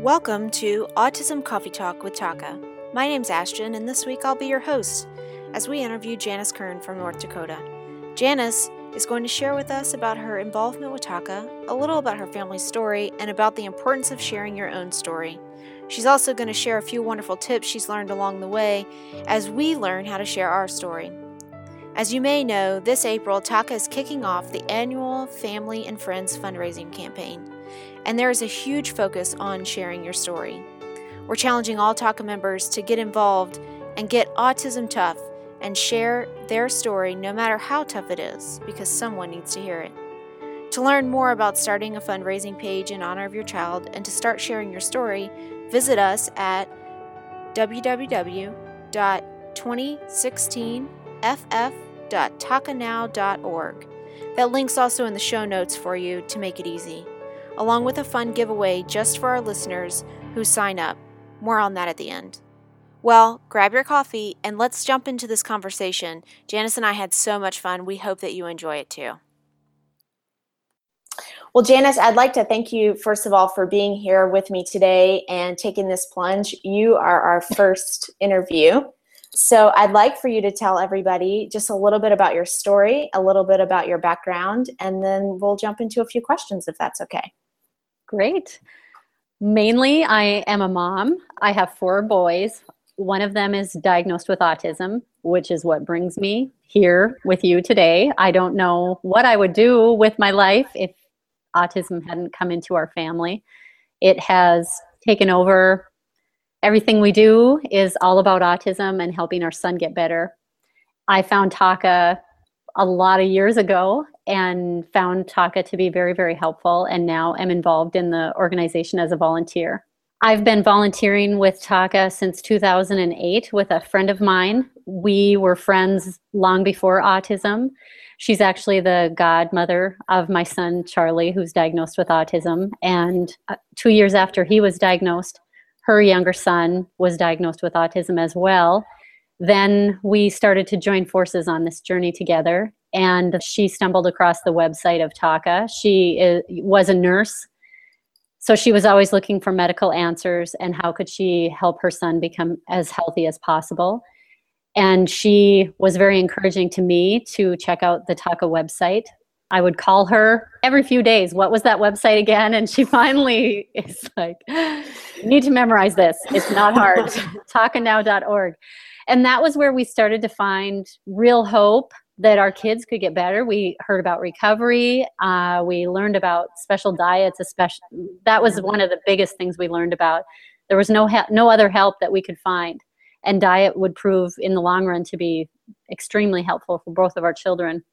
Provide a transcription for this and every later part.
Welcome to Autism Coffee Talk with TACA. My name's Ashton, and this week I'll be your host as we interview Janice Kern from North Dakota. Janice is going to share with us about her involvement with TACA, a little about her family story, and about the importance of sharing your own story. She's also going to share a few wonderful tips she's learned along the way as we learn how to share our story. As you may know, this April, TACA is kicking off the annual Family and Friends fundraising campaign and there is a huge focus on sharing your story. We're challenging all TACA members to get involved and get autism tough and share their story no matter how tough it is, because someone needs to hear it. To learn more about starting a fundraising page in honor of your child and to start sharing your story, visit us at www.2016ff.tacanow.org. That link's also in the show notes for you to make it easy along with a fun giveaway just for our listeners who sign up. More on that at the end. Well, grab your coffee and let's jump into this conversation. Janice and I had so much fun. We hope that you enjoy it too. Well, Janice, I'd like to thank you, first of all, for being here with me today and taking this plunge. You are our first interview. So I'd like for you to tell everybody just a little bit about your story, a little bit about your background, and then we'll jump into a few questions if that's okay. Great. Mainly, I am a mom. I have four boys. One of them is diagnosed with autism, which is what brings me here with you today. I don't know what I would do with my life if autism hadn't come into our family. It has taken over everything we do is all about autism and helping our son get better. I found TACA a lot of years ago and found TACA to be very, very helpful, and now am involved in the organization as a volunteer. I've been volunteering with TACA since 2008 with a friend of mine. We were friends long before autism. She's actually the godmother of my son, Charlie, who's diagnosed with autism. And uh, two years after he was diagnosed, her younger son was diagnosed with autism as well. Then we started to join forces on this journey together and she stumbled across the website of TACA. She is, was a nurse, so she was always looking for medical answers and how could she help her son become as healthy as possible. And she was very encouraging to me to check out the TACA website. I would call her every few days. What was that website again? And she finally is like, you need to memorize this. It's not hard. tacanow.org. And that was where we started to find real hope that our kids could get better. We heard about recovery. Uh, we learned about special diets, especially. That was one of the biggest things we learned about. There was no no other help that we could find, and diet would prove in the long run to be extremely helpful for both of our children.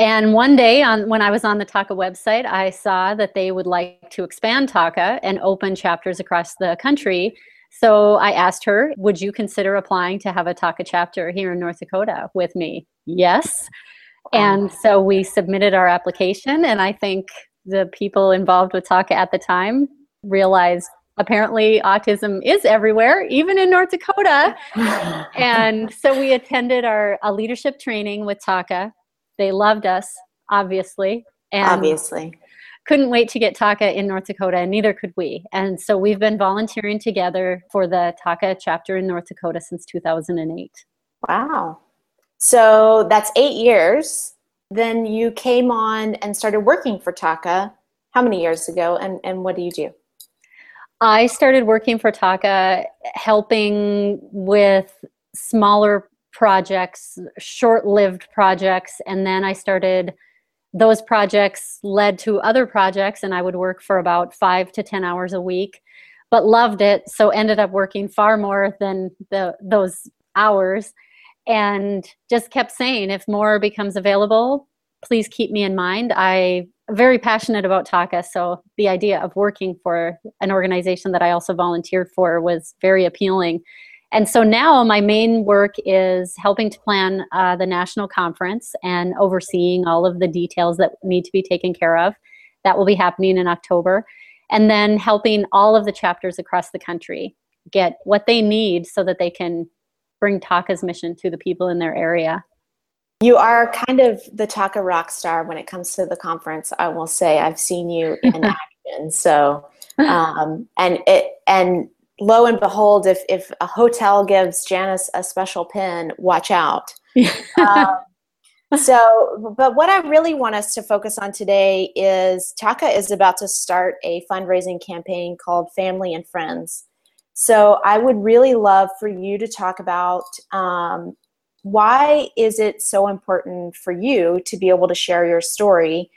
And one day, on when I was on the TACA website, I saw that they would like to expand TACA and open chapters across the country so I asked her, Would you consider applying to have a TACA chapter here in North Dakota with me? Yes. And so we submitted our application, and I think the people involved with TACA at the time realized apparently autism is everywhere, even in North Dakota. and so we attended our a leadership training with TACA. They loved us, obviously. And obviously couldn't wait to get TACA in North Dakota, and neither could we. And so we've been volunteering together for the TACA chapter in North Dakota since 2008. Wow. So that's eight years. Then you came on and started working for TACA. How many years ago? And, and what do you do? I started working for TACA, helping with smaller projects, short lived projects. And then I started those projects led to other projects and i would work for about five to ten hours a week but loved it so ended up working far more than the, those hours and just kept saying if more becomes available please keep me in mind i very passionate about TACA so the idea of working for an organization that i also volunteered for was very appealing and so now my main work is helping to plan uh, the national conference and overseeing all of the details that need to be taken care of. That will be happening in October. And then helping all of the chapters across the country get what they need so that they can bring TACA's mission to the people in their area. You are kind of the TACA rock star when it comes to the conference, I will say. I've seen you in action. So, um, and it and lo and behold, if if a hotel gives Janice a special pin, watch out. um, so, but what I really want us to focus on today is TACA is about to start a fundraising campaign called Family and Friends. So, I would really love for you to talk about um, why is it so important for you to be able to share your story,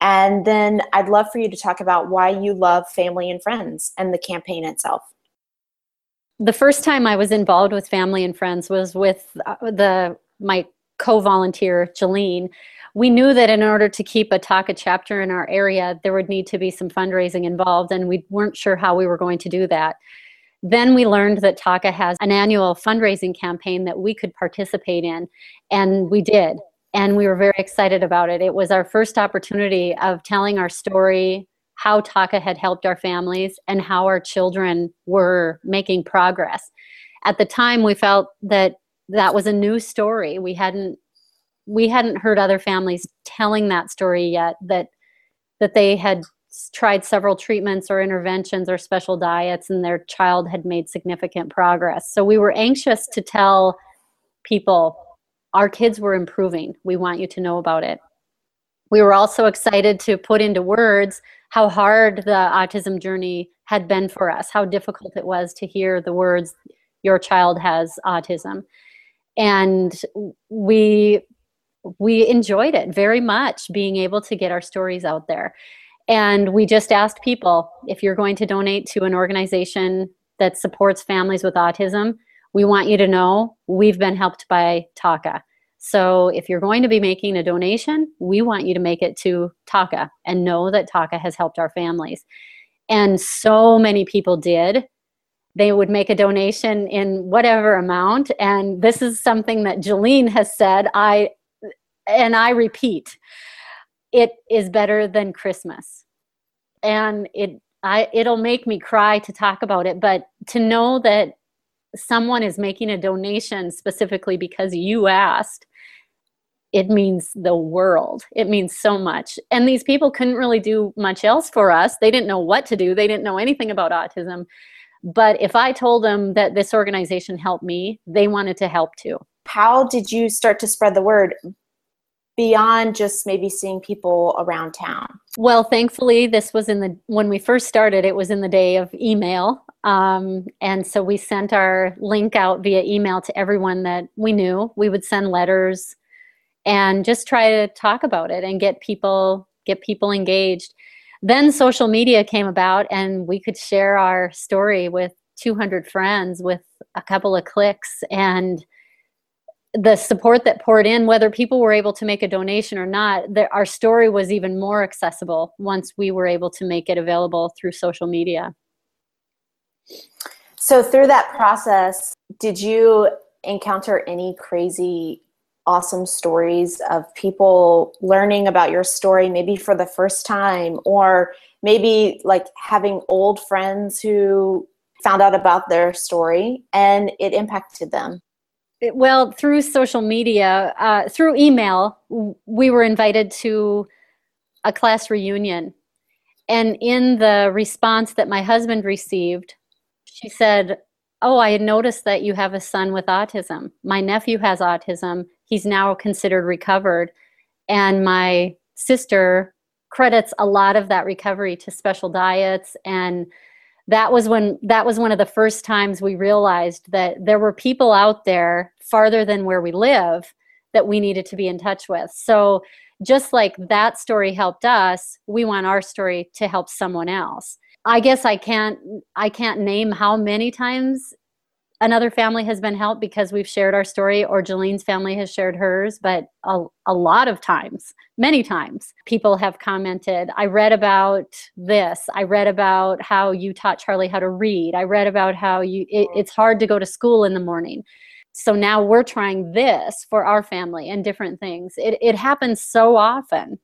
and then I'd love for you to talk about why you love Family and Friends and the campaign itself. The first time I was involved with Family and Friends was with uh, the my co-volunteer, Jolene, we knew that in order to keep a TACA chapter in our area, there would need to be some fundraising involved, and we weren't sure how we were going to do that. Then we learned that TACA has an annual fundraising campaign that we could participate in, and we did. And we were very excited about it. It was our first opportunity of telling our story, how TACA had helped our families, and how our children were making progress. At the time, we felt that that was a new story. We hadn't we hadn't heard other families telling that story yet that that they had tried several treatments or interventions or special diets and their child had made significant progress. So we were anxious to tell people our kids were improving. We want you to know about it. We were also excited to put into words how hard the autism journey had been for us, how difficult it was to hear the words, your child has autism. And we we enjoyed it very much being able to get our stories out there. And we just asked people if you're going to donate to an organization that supports families with autism we want you to know we've been helped by TACA so if you're going to be making a donation we want you to make it to TACA and know that TACA has helped our families and so many people did they would make a donation in whatever amount. And this is something that Jolene has said, I and I repeat, it is better than Christmas. And it I it'll make me cry to talk about it, but to know that someone is making a donation specifically because you asked it means the world. It means so much. And these people couldn't really do much else for us. They didn't know what to do. They didn't know anything about autism. But if I told them that this organization helped me, they wanted to help too. How did you start to spread the word beyond just maybe seeing people around town? Well, thankfully, this was in the when we first started. It was in the day of email, um, and so we sent our link out via email to everyone that we knew. We would send letters and just try to talk about it and get people get people engaged. Then social media came about and we could share our story with 200 friends with a couple of clicks and the support that poured in whether people were able to make a donation or not the, our story was even more accessible once we were able to make it available through social media. So through that process did you encounter any crazy awesome stories of people learning about your story maybe for the first time or maybe like having old friends who found out about their story and it impacted them. Well through social media uh, through email we were invited to a class reunion. And in the response that my husband received she said oh i had noticed that you have a son with autism. My nephew has autism. He's now considered recovered. And my sister credits a lot of that recovery to special diets. And that was when that was one of the first times we realized that there were people out there farther than where we live that we needed to be in touch with. So just like that story helped us we want our story to help someone else i guess i can't i can't name how many times another family has been helped because we've shared our story or Jolene's family has shared hers, but a, a lot of times, many times, people have commented, I read about this. I read about how you taught Charlie how to read. I read about how you it, mm-hmm. it's hard to go to school in the morning. So now we're trying this for our family and different things. It, it happens so often.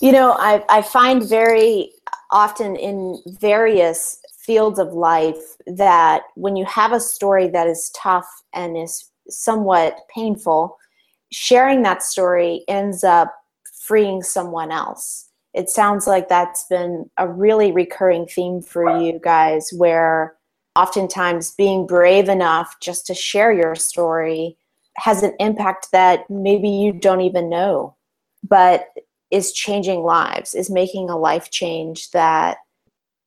You know, I, I find very often in various fields of life that when you have a story that is tough and is somewhat painful, sharing that story ends up freeing someone else. it sounds like that's been a really recurring theme for you guys where oftentimes being brave enough just to share your story has an impact that maybe you don't even know but is changing lives is making a life change that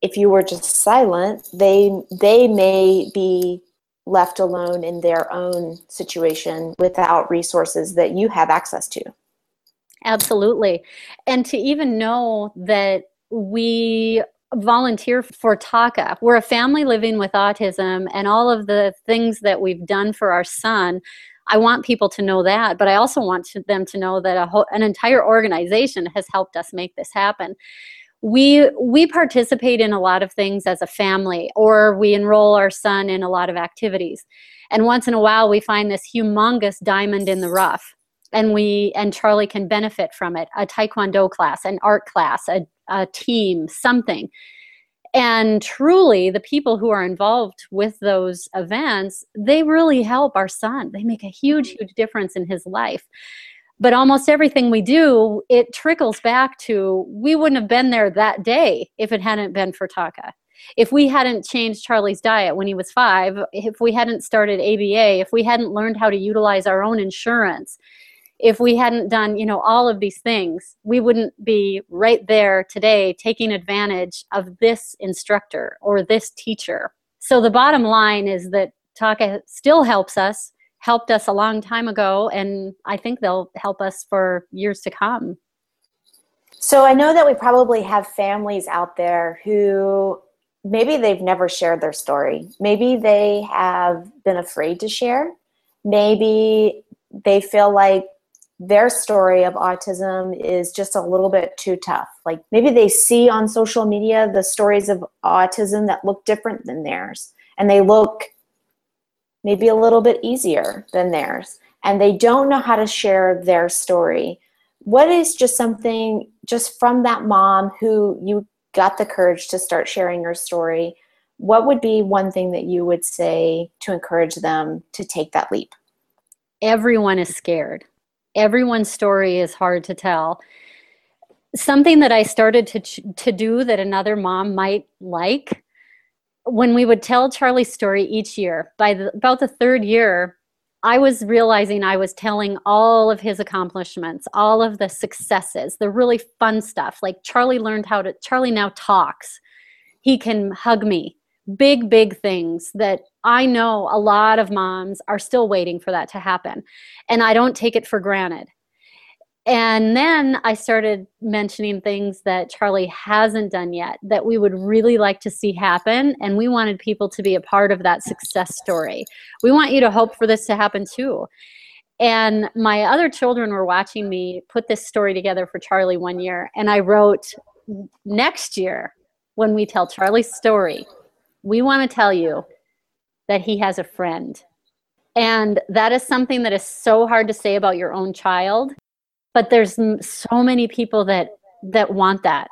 if you were just silent they they may be left alone in their own situation without resources that you have access to absolutely and to even know that we volunteer for TACA. We're a family living with autism, and all of the things that we've done for our son I want people to know that, but I also want to, them to know that a whole, an entire organization has helped us make this happen. We we participate in a lot of things as a family, or we enroll our son in a lot of activities, and once in a while we find this humongous diamond in the rough, and we and Charlie can benefit from it. A taekwondo class, an art class, a, a team, something and truly the people who are involved with those events they really help our son. They make a huge mm. huge difference in his life. But almost everything we do it trickles back to we wouldn't have been there that day if it hadn't been for TACA. If we hadn't changed Charlie's diet when he was five, if we hadn't started ABA, if we hadn't learned how to utilize our own insurance, if we hadn't done you know all of these things we wouldn't be right there today taking advantage of this instructor or this teacher. So the bottom line is that TACA still helps us helped us a long time ago and i think they'll help us for years to come. So i know that we probably have families out there who maybe they've never shared their story. Maybe they have been afraid to share. Maybe they feel like their story of autism is just a little bit too tough. Like maybe they see on social media the stories of autism that look different than theirs, and they look maybe a little bit easier than theirs, and they don't know how to share their story. What is just something just from that mom who you got the courage to start sharing your story? What would be one thing that you would say to encourage them to take that leap? Everyone is scared everyone's story is hard to tell. Something that I started to to do that another mom might like when we would tell Charlie's story each year. By the, about the third year, I was realizing I was telling all of his accomplishments, all of the successes, the really fun stuff. Like Charlie learned how to, Charlie now talks. He can hug me. Big, big things that I know a lot of moms are still waiting for that to happen. And I don't take it for granted. And then I started mentioning things that Charlie hasn't done yet that we would really like to see happen. And we wanted people to be a part of that success story. We want you to hope for this to happen too. And my other children were watching me put this story together for Charlie one year. And I wrote, next year, when we tell Charlie's story, we want to tell you that he has a friend. And that is something that is so hard to say about your own child, but there's so many people that that want that.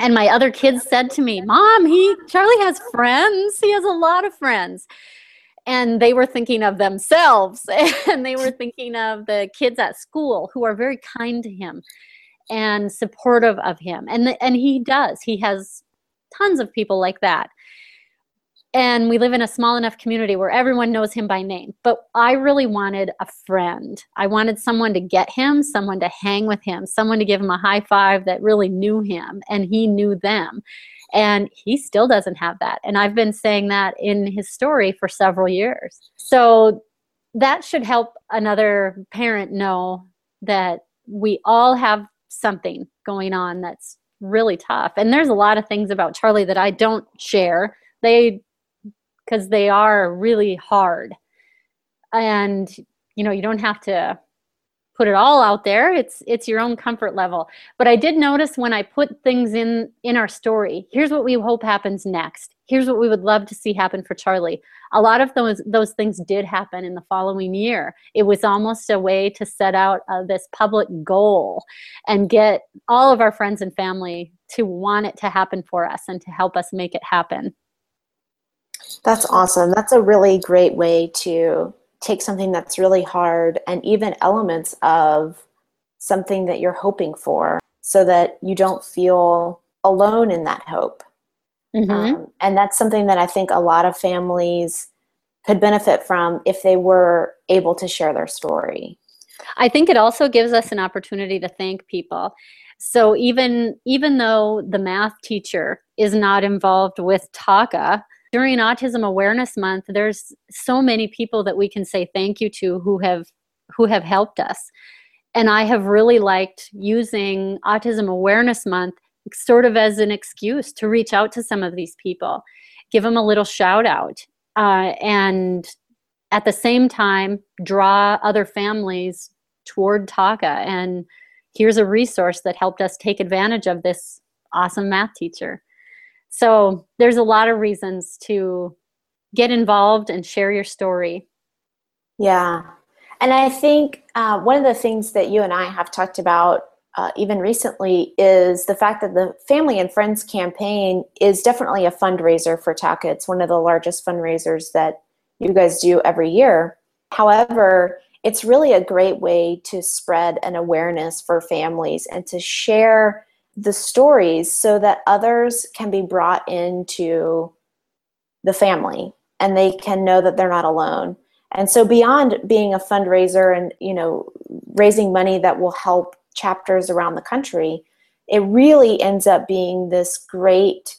And my other kids said to me, "Mom, he Charlie has friends. He has a lot of friends." And they were thinking of themselves and they were thinking of the kids at school who are very kind to him and supportive of him. And the, and he does. He has tons of people like that and we live in a small enough community where everyone knows him by name. But I really wanted a friend. I wanted someone to get him, someone to hang with him, someone to give him a high five that really knew him and he knew them. And he still doesn't have that. And I've been saying that in his story for several years. So that should help another parent know that we all have something going on that's really tough. And there's a lot of things about Charlie that I don't share. They because they are really hard. And you know, you don't have to put it all out there. It's it's your own comfort level. But I did notice when I put things in in our story, here's what we hope happens next. Here's what we would love to see happen for Charlie. A lot of those those things did happen in the following year. It was almost a way to set out uh, this public goal and get all of our friends and family to want it to happen for us and to help us make it happen. That's awesome. That's a really great way to take something that's really hard and even elements of something that you're hoping for so that you don't feel alone in that hope. Mm-hmm. Um, and that's something that I think a lot of families could benefit from if they were able to share their story. I think it also gives us an opportunity to thank people. So even even though the math teacher is not involved with TACA, during Autism Awareness Month, there's so many people that we can say thank you to who have who have helped us. And I have really liked using Autism Awareness Month sort of as an excuse to reach out to some of these people, give them a little shout out, uh, and at the same time draw other families toward TACA And here's a resource that helped us take advantage of this awesome math teacher. So there's a lot of reasons to get involved and share your story. Yeah. And I think uh, one of the things that you and I have talked about uh, even recently is the fact that the Family and Friends campaign is definitely a fundraiser for TACA. It's one of the largest fundraisers that you guys do every year. However, it's really a great way to spread an awareness for families and to share the stories so that others can be brought into the family and they can know that they're not alone. And so beyond being a fundraiser and, you know, raising money that will help chapters around the country, it really ends up being this great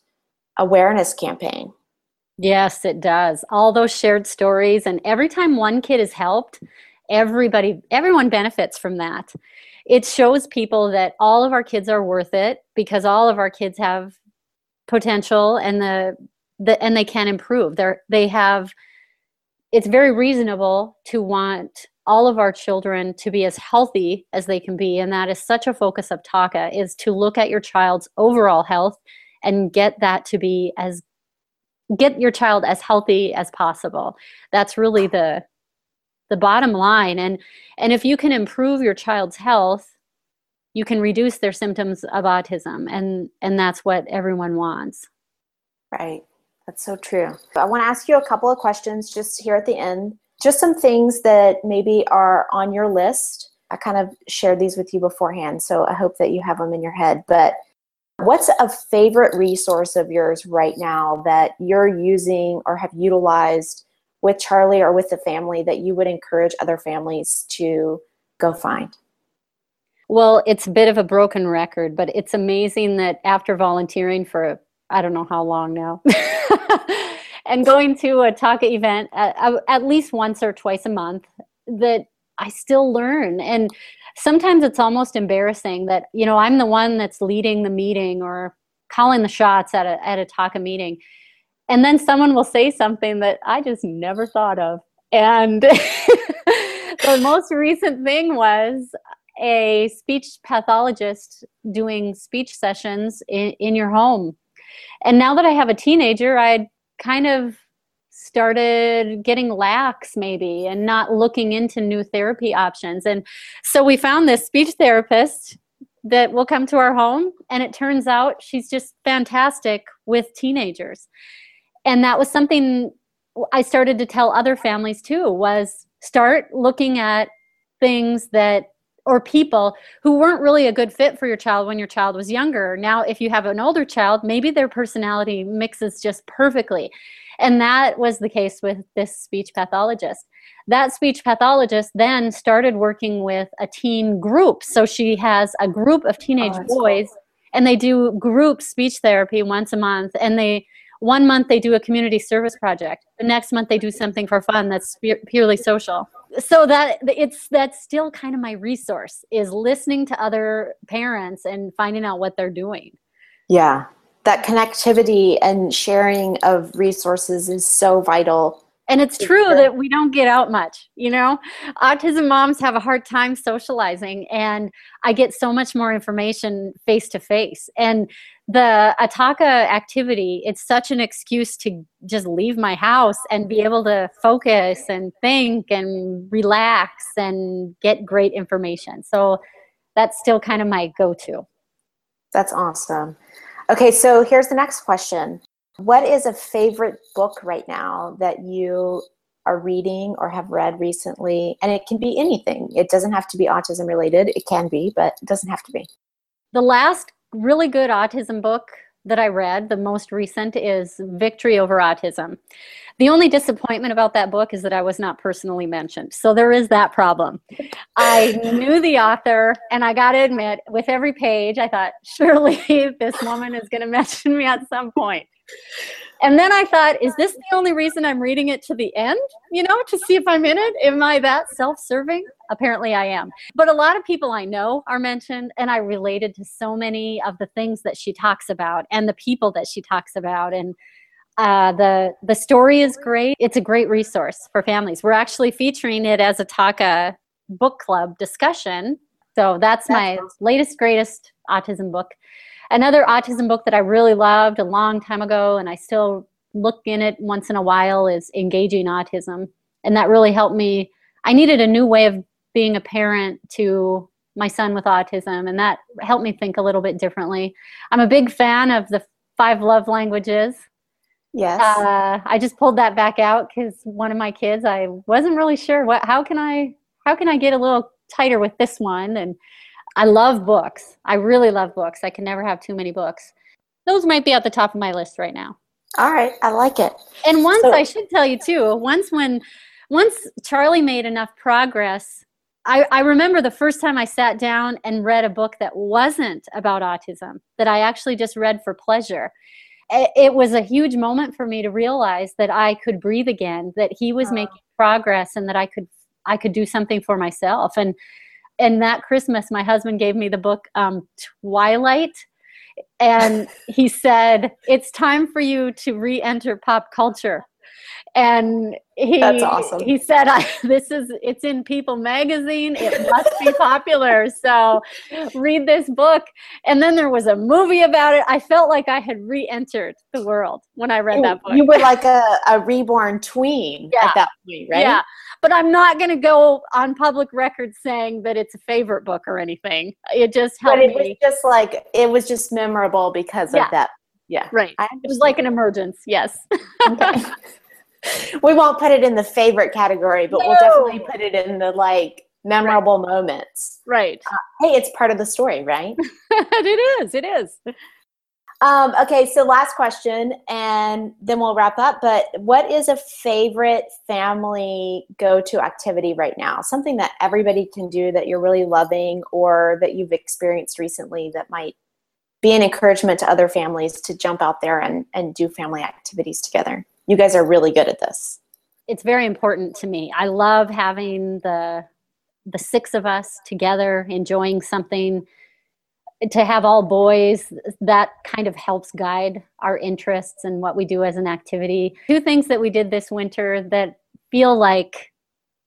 awareness campaign. Yes, it does. All those shared stories and every time one kid is helped, everybody everyone benefits from that it shows people that all of our kids are worth it because all of our kids have potential and the, the and they can improve. They're they have it's very reasonable to want all of our children to be as healthy as they can be. And that is such a focus of TACA is to look at your child's overall health and get that to be as get your child as healthy as possible. That's really the the bottom line. And and if you can improve your child's health you can reduce their symptoms of autism. And and that's what everyone wants. Right. That's so true. I want to ask you a couple of questions just here at the end. Just some things that maybe are on your list. I kind of shared these with you beforehand so i hope that you have them in your head. But what's a favorite resource of yours right now that you're using or have utilized with Charlie or with the family that you would encourage other families to go find? Well, it's a bit of a broken record, but it's amazing that after volunteering for I don't know how long now, and going to a TACA event at, at, least once or twice a month, that I still learn. And sometimes it's almost embarrassing that, you know, I'm the one that's leading the meeting or calling the shots at a, at a TACA meeting and then someone will say something that I just never thought of. And the most recent thing was a speech pathologist doing speech sessions in, in your home. And now that I have a teenager, I kind of started getting lax maybe and not looking into new therapy options. And so we found this speech therapist that will come to our home and it turns out she's just fantastic with teenagers and that was something I started to tell other families too was start looking at things that or people who weren't really a good fit for your child when your child was younger. Now, if you have an older child, maybe their personality mixes just perfectly. And that was the case with this speech pathologist. That speech pathologist then started working with a teen group. So she has a group of teenage oh, boys, cool. and they do group speech therapy once a month. And they one month they do a community service project the next month they do something for fun that's purely social. So that it's that's still kind of my resource is listening to other parents and finding out what they're doing. Yeah. That connectivity and sharing of resources is so vital and it's true that we don't get out much you know autism moms have a hard time socializing and i get so much more information face to face and the Ataka activity, it's such an excuse to just leave my house and be able to focus and think and relax and get great information. So that's still kind of my go to. That's awesome. Okay, so here's the next question What is a favorite book right now that you are reading or have read recently? And it can be anything, it doesn't have to be autism related, it can be, but it doesn't have to be. the last really good autism book that I read, the most recent, is Victory Over Autism. The only disappointment about that book is that I was not personally mentioned. So there is that problem. I knew the author, and I got to admit, with every page, I thought, surely this woman is going to mention me at some point. And then I thought, is this the only reason I'm reading it to the end? You know, to see if I'm in it? Am I that self serving? Apparently I am. But a lot of people I know are mentioned, and I related to so many of the things that she talks about and the people that she talks about. And uh, the the story is great. It's a great resource for families. We're actually featuring it as a TACA book club discussion. So that's, that's my awesome. latest greatest autism book. Another autism book that I really loved a long time ago, and I still look in it once in a while, is Engaging Autism, and that really helped me. I needed a new way of being a parent to my son with autism, and that helped me think a little bit differently. I'm a big fan of the five love languages Yes. Uh, I just pulled that back out because one of my kids, I wasn't really sure what. How can I? How can I get a little tighter with this one? And I love books. I really love books. I can never have too many books. Those might be at the top of my list right now. All right, I like it. And once so, I should tell you too. Once when, once Charlie made enough progress I, I, remember the first time I sat down and read a book that wasn't about autism, that I actually just read for pleasure it was a huge moment for me to realize that I could breathe again, that he was oh. making progress and that I could I could do something for myself. And and that Christmas my husband gave me the book um, Twilight and he said, It's time for you to re-enter pop culture. And he that's awesome. he said this is it's in people magazine. It must be popular so read this book. And then there was a movie about it. I felt like i had re-entered the world when i read that book. you were like a, a reborn tween yeah. at that point right? Yeah but i'm not going to go on public record saying that it's a favorite book or anything it just helped but it me. was just like it was just memorable because yeah. of that yeah right it was like an emergence yes okay. we won't put it in the favorite category, but no. we'll definitely put it in the like memorable right. moments. Right. Uh, hey, it's part of the story, right? it is. It is. Um, okay, so last question, and then we'll wrap up. But what is a favorite family go to activity right now? Something that everybody can do that you're really loving or that you've experienced recently that might be an encouragement to other families to jump out there and, and do family activities together? you guys are really good at this. It's very important to me. I love having the the six of us together enjoying something to have all boys that kind of helps guide our interests and what we do as an activity. Two things that we did this winter that feel like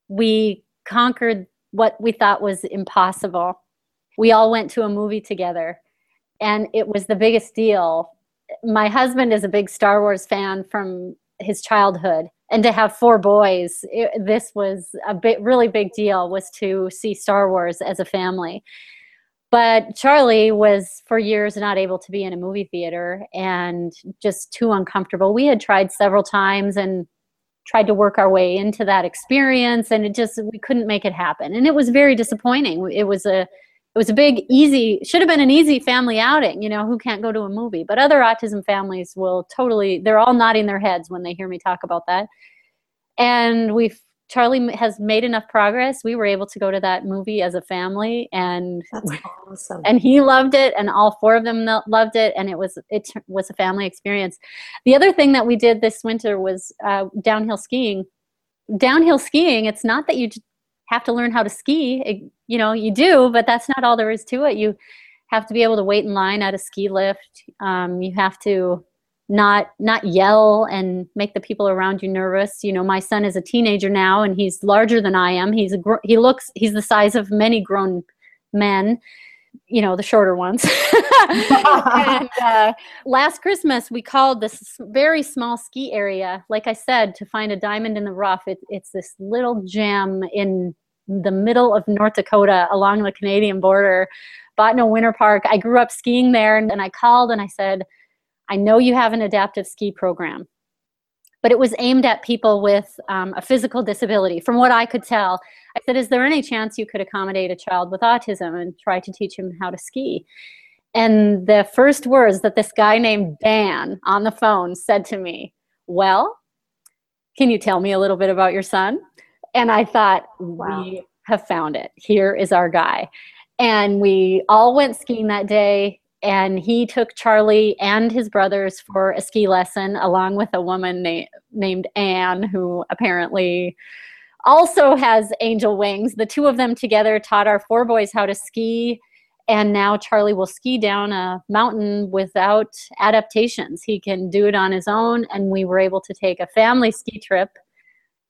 we conquered what we thought was impossible. We all went to a movie together and it was the biggest deal. My husband is a big star wars fan from his childhood and to have four boys it, this was a bit really big deal was to see star wars as a family but charlie was for years not able to be in a movie theater and just too uncomfortable. We had tried several times and tried to work our way into that experience and it just we couldn't make it happen. And it was very disappointing. It was a it was a big easy should have been an easy family outing you know who can't go to a movie? But other autism families will totally they're all nodding their heads when they hear me talk about that. And we've charlie has made enough progress we were able to go to that movie as a family and That's awesome. and he loved it and all four of them loved it and it was it was a family experience the other thing that we did this winter was uh, downhill skiing downhill skiing it's not that you have to learn how to ski. It, you know, you do, but that's not all there is to it. You have to be able to wait in line at a ski lift. Um, you have to not not yell and make the people around you nervous. You know, my son is a teenager now, and he's larger than I am. He's a gr- he looks he's the size of many grown men. You know, the shorter ones. and uh, last Christmas, we called this very small ski area, like I said, to find a diamond in the rough. It, it's this little gem in the middle of North Dakota along the Canadian border, Bottineau Winter Park. I grew up skiing there, and, and I called and I said, I know you have an adaptive ski program but it was aimed at people with um, a physical disability. From what I could tell, I said, Is there any chance you could accommodate a child with autism and try to teach him how to ski? And the first words that this guy named Dan on the phone said to me, Well, can you tell me a little bit about your son? And I thought, wow. We have found it. Here is our guy. And we all went skiing that day. And he took Charlie and his brothers for a ski lesson, along with a woman na- named Anne, who apparently also has angel wings. The two of them together taught our four boys how to ski and now Charlie will ski down a mountain without adaptations. He can do it on his own, and we were able to take a family ski trip.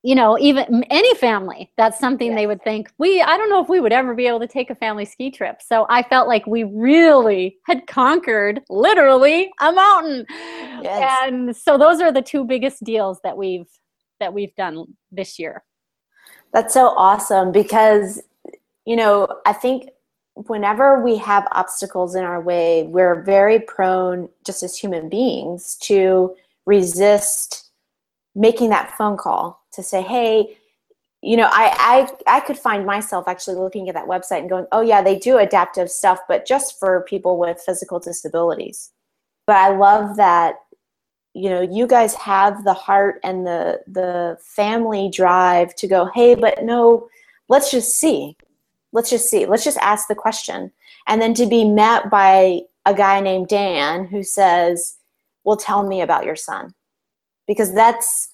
You know, even any family, that's something yes. they would think we, I don't know if we would ever be able to take a family ski trip. So I felt like we really had conquered literally a mountain. Yes. And so those are the two biggest deals that we've that we've done this year. That's so awesome because you know, I think whenever we have obstacles in our way, we're very prone, just as human beings, to resist making that phone call to say, hey, you know, I, I I could find myself actually looking at that website and going, oh yeah, they do adaptive stuff, but just for people with physical disabilities. But I love that, you know, you guys have the heart and the the family drive to go, hey, but no, let's just see. Let's just see. Let's just ask the question. And then to be met by a guy named dan who says well tell me about your son because that's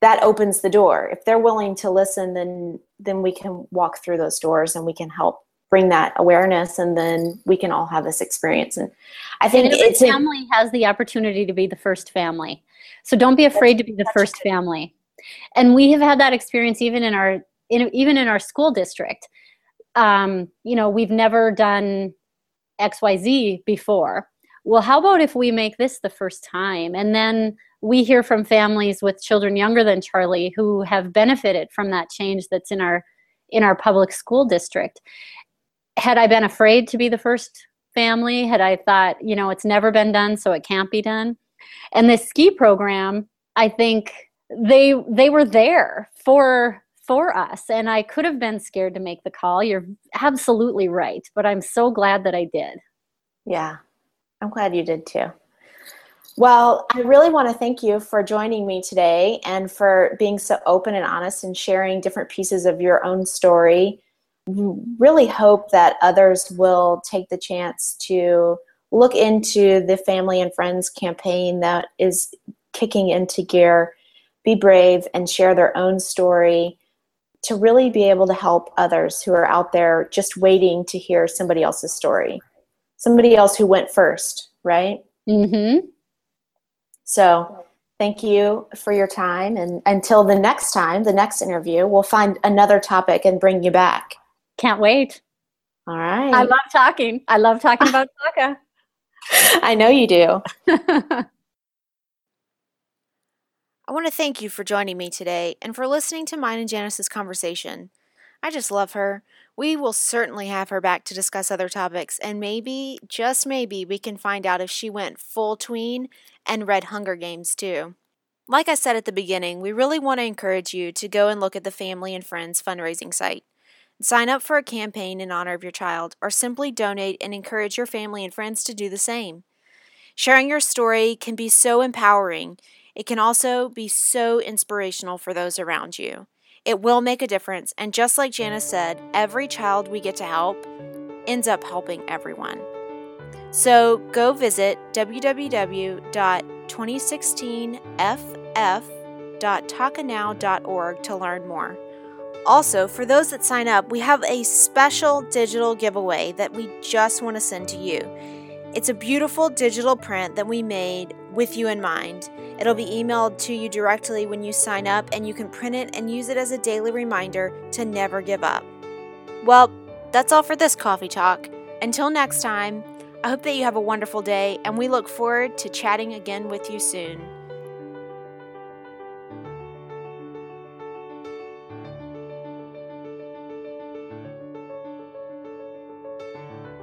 that opens the door. If they're willing to listen then then we can walk through those doors and we can help bring that awareness and then we can all have this experience. And i think and every family has the opportunity to be the first family. So don't be afraid to be the first family. And we have had that experience even in our in, even in our school district. Um, you know, we've never done XYZ before. Well, how about if we make this the first time? And then we hear from families with children younger than Charlie who have benefited from that change that's in our in our public school district. Had I been afraid to be the first family, had I thought, you know, it's never been done, so it can't be done. And this ski program, I think they they were there for for us. And I could have been scared to make the call. You're absolutely right. But I'm so glad that I did. Yeah, I'm glad you did too. Well, I really want to thank you for joining me today and for being so open and honest and sharing different pieces of your own story. Really hope that others will take the chance to look into the Family and Friends campaign that is kicking into gear. Be brave and share their own story to really be able to help others who are out there just waiting to hear somebody else's story somebody else who went first right? Mm-hmm. So thank you for your time and until the next time the next interview we'll find another topic and bring you back. Can't wait. All right. I love talking. I love talking about TACA. i know you do. I want to thank you for joining me today and for listening to mine and Janice's conversation. I just love her. We will certainly have her back to discuss other topics, and maybe, just maybe, we can find out if she went full tween and read Hunger Games too. Like I said at the beginning, we really want to encourage you to go and look at the Family and Friends fundraising site. Sign up for a campaign in honor of your child, or simply donate and encourage your family and friends to do the same. Sharing your story can be so empowering it can also be so inspirational for those around you. It will make a difference, and just like Janice said, every child we get to help ends up helping everyone. So go visit www.2016ff.tacanow.org to learn more. Also, for those that sign up, we have a special digital giveaway that we just want to send to you. It's a beautiful digital print that we made with you in mind. It'll be emailed to you directly when you sign up, and you can print it and use it as a daily reminder to never give up. Well, that's all for this coffee talk. Until next time, I hope that you have a wonderful day, and we look forward to chatting again with you soon.